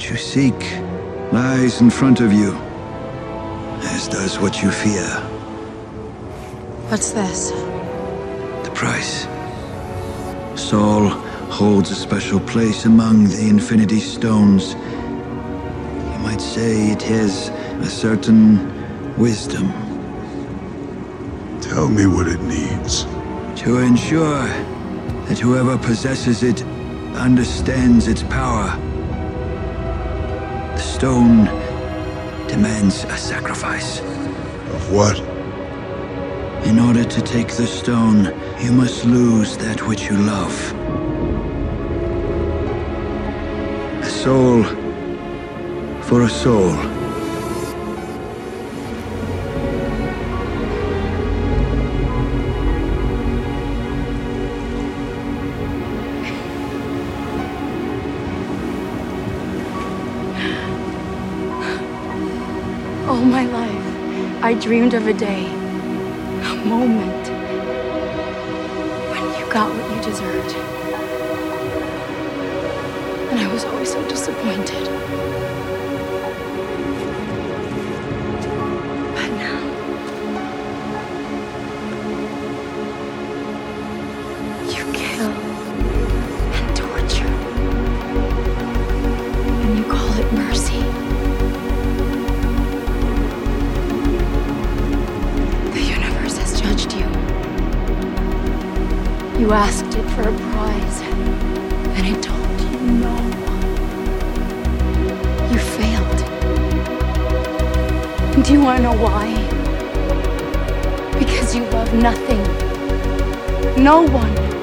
What you seek lies in front of you, as does what you fear. What's this? The price. Soul holds a special place among the Infinity Stones. You might say it has a certain wisdom. Tell me what it needs. To ensure that whoever possesses it understands its power. Stone demands a sacrifice. Of what? In order to take the stone, you must lose that which you love. A soul for a soul. I dreamed of a day, a moment, when you got what you deserved. And I was always so disappointed. You asked it for a prize, and it told you no. You failed. And do you want to know why? Because you love nothing. No one.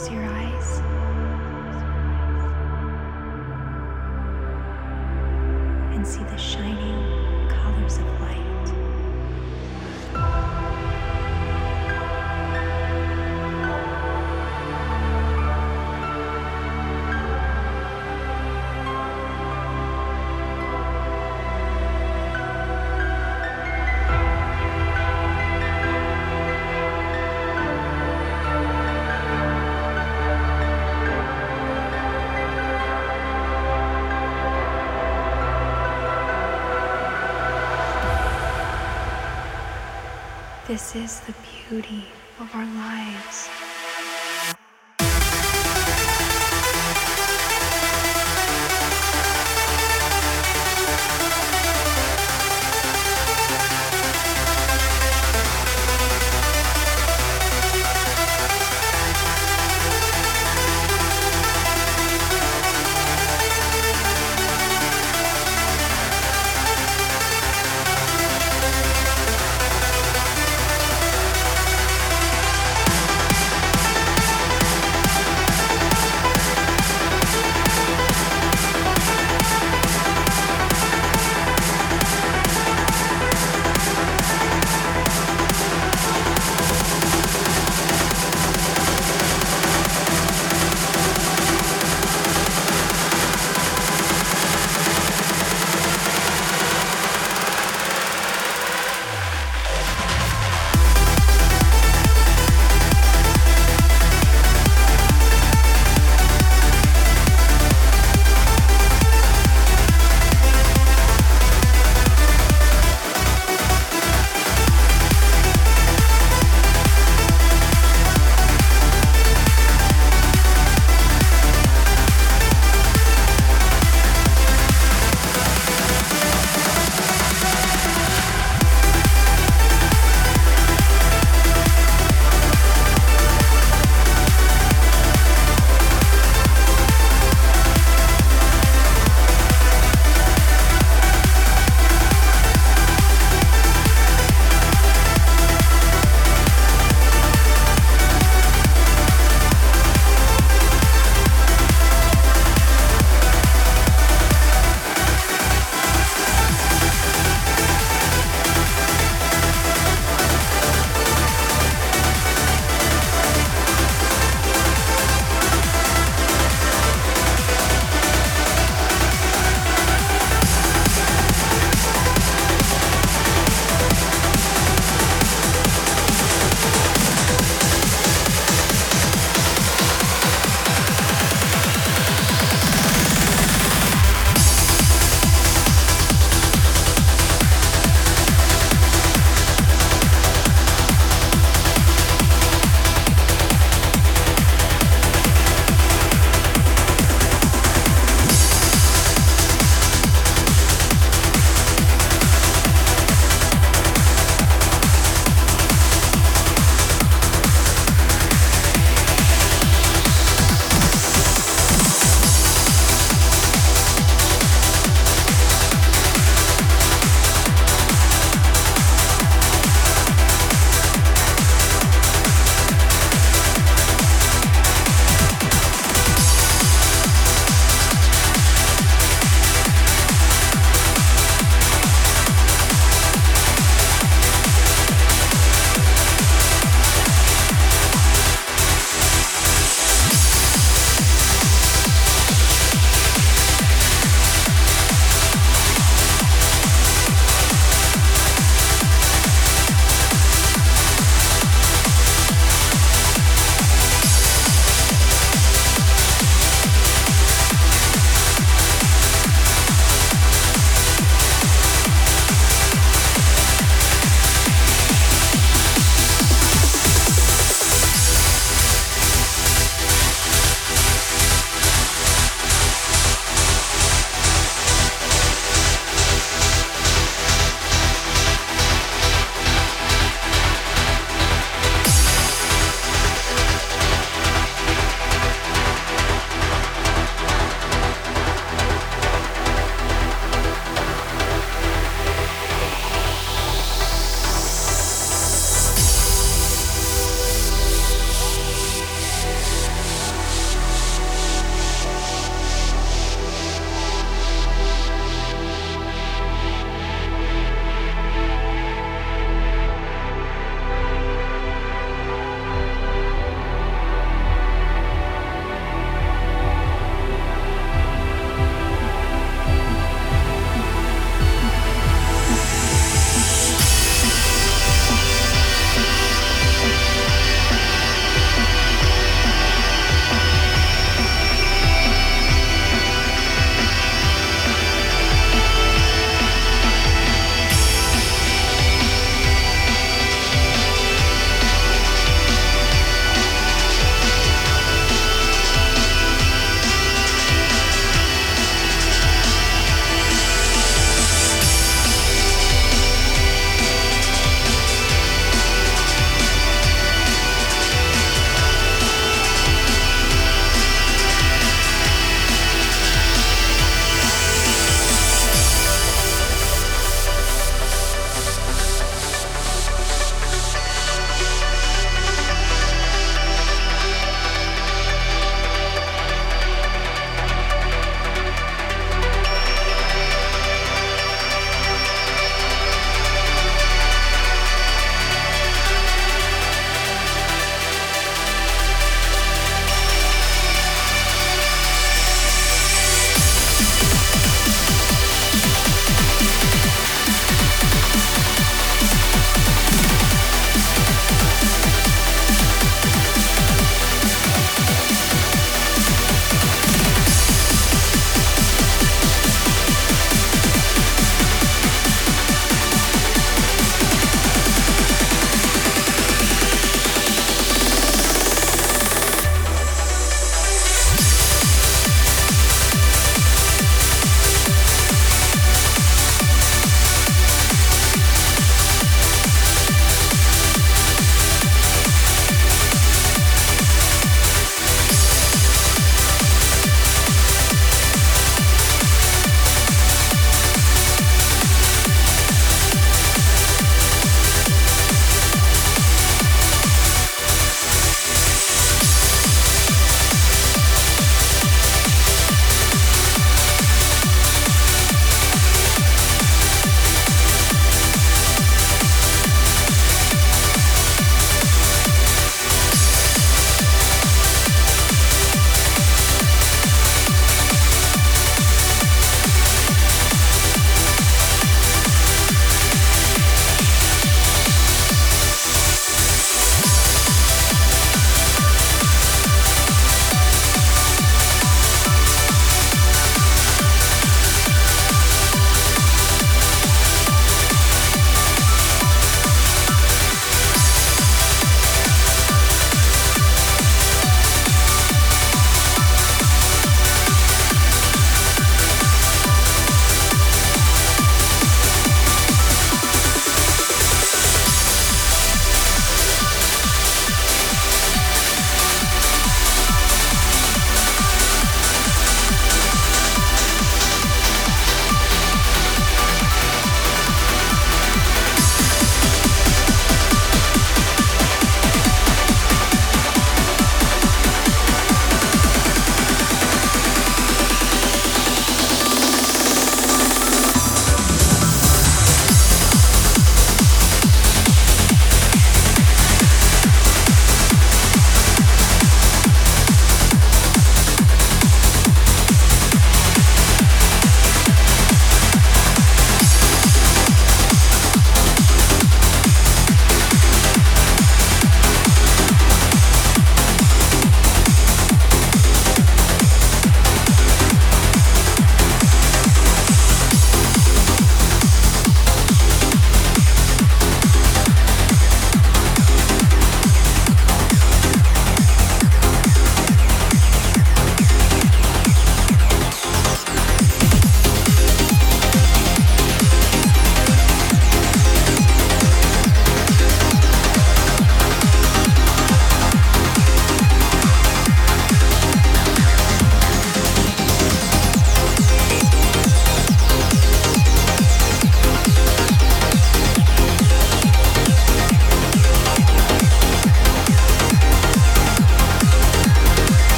close your eyes. This is the beauty of our lives.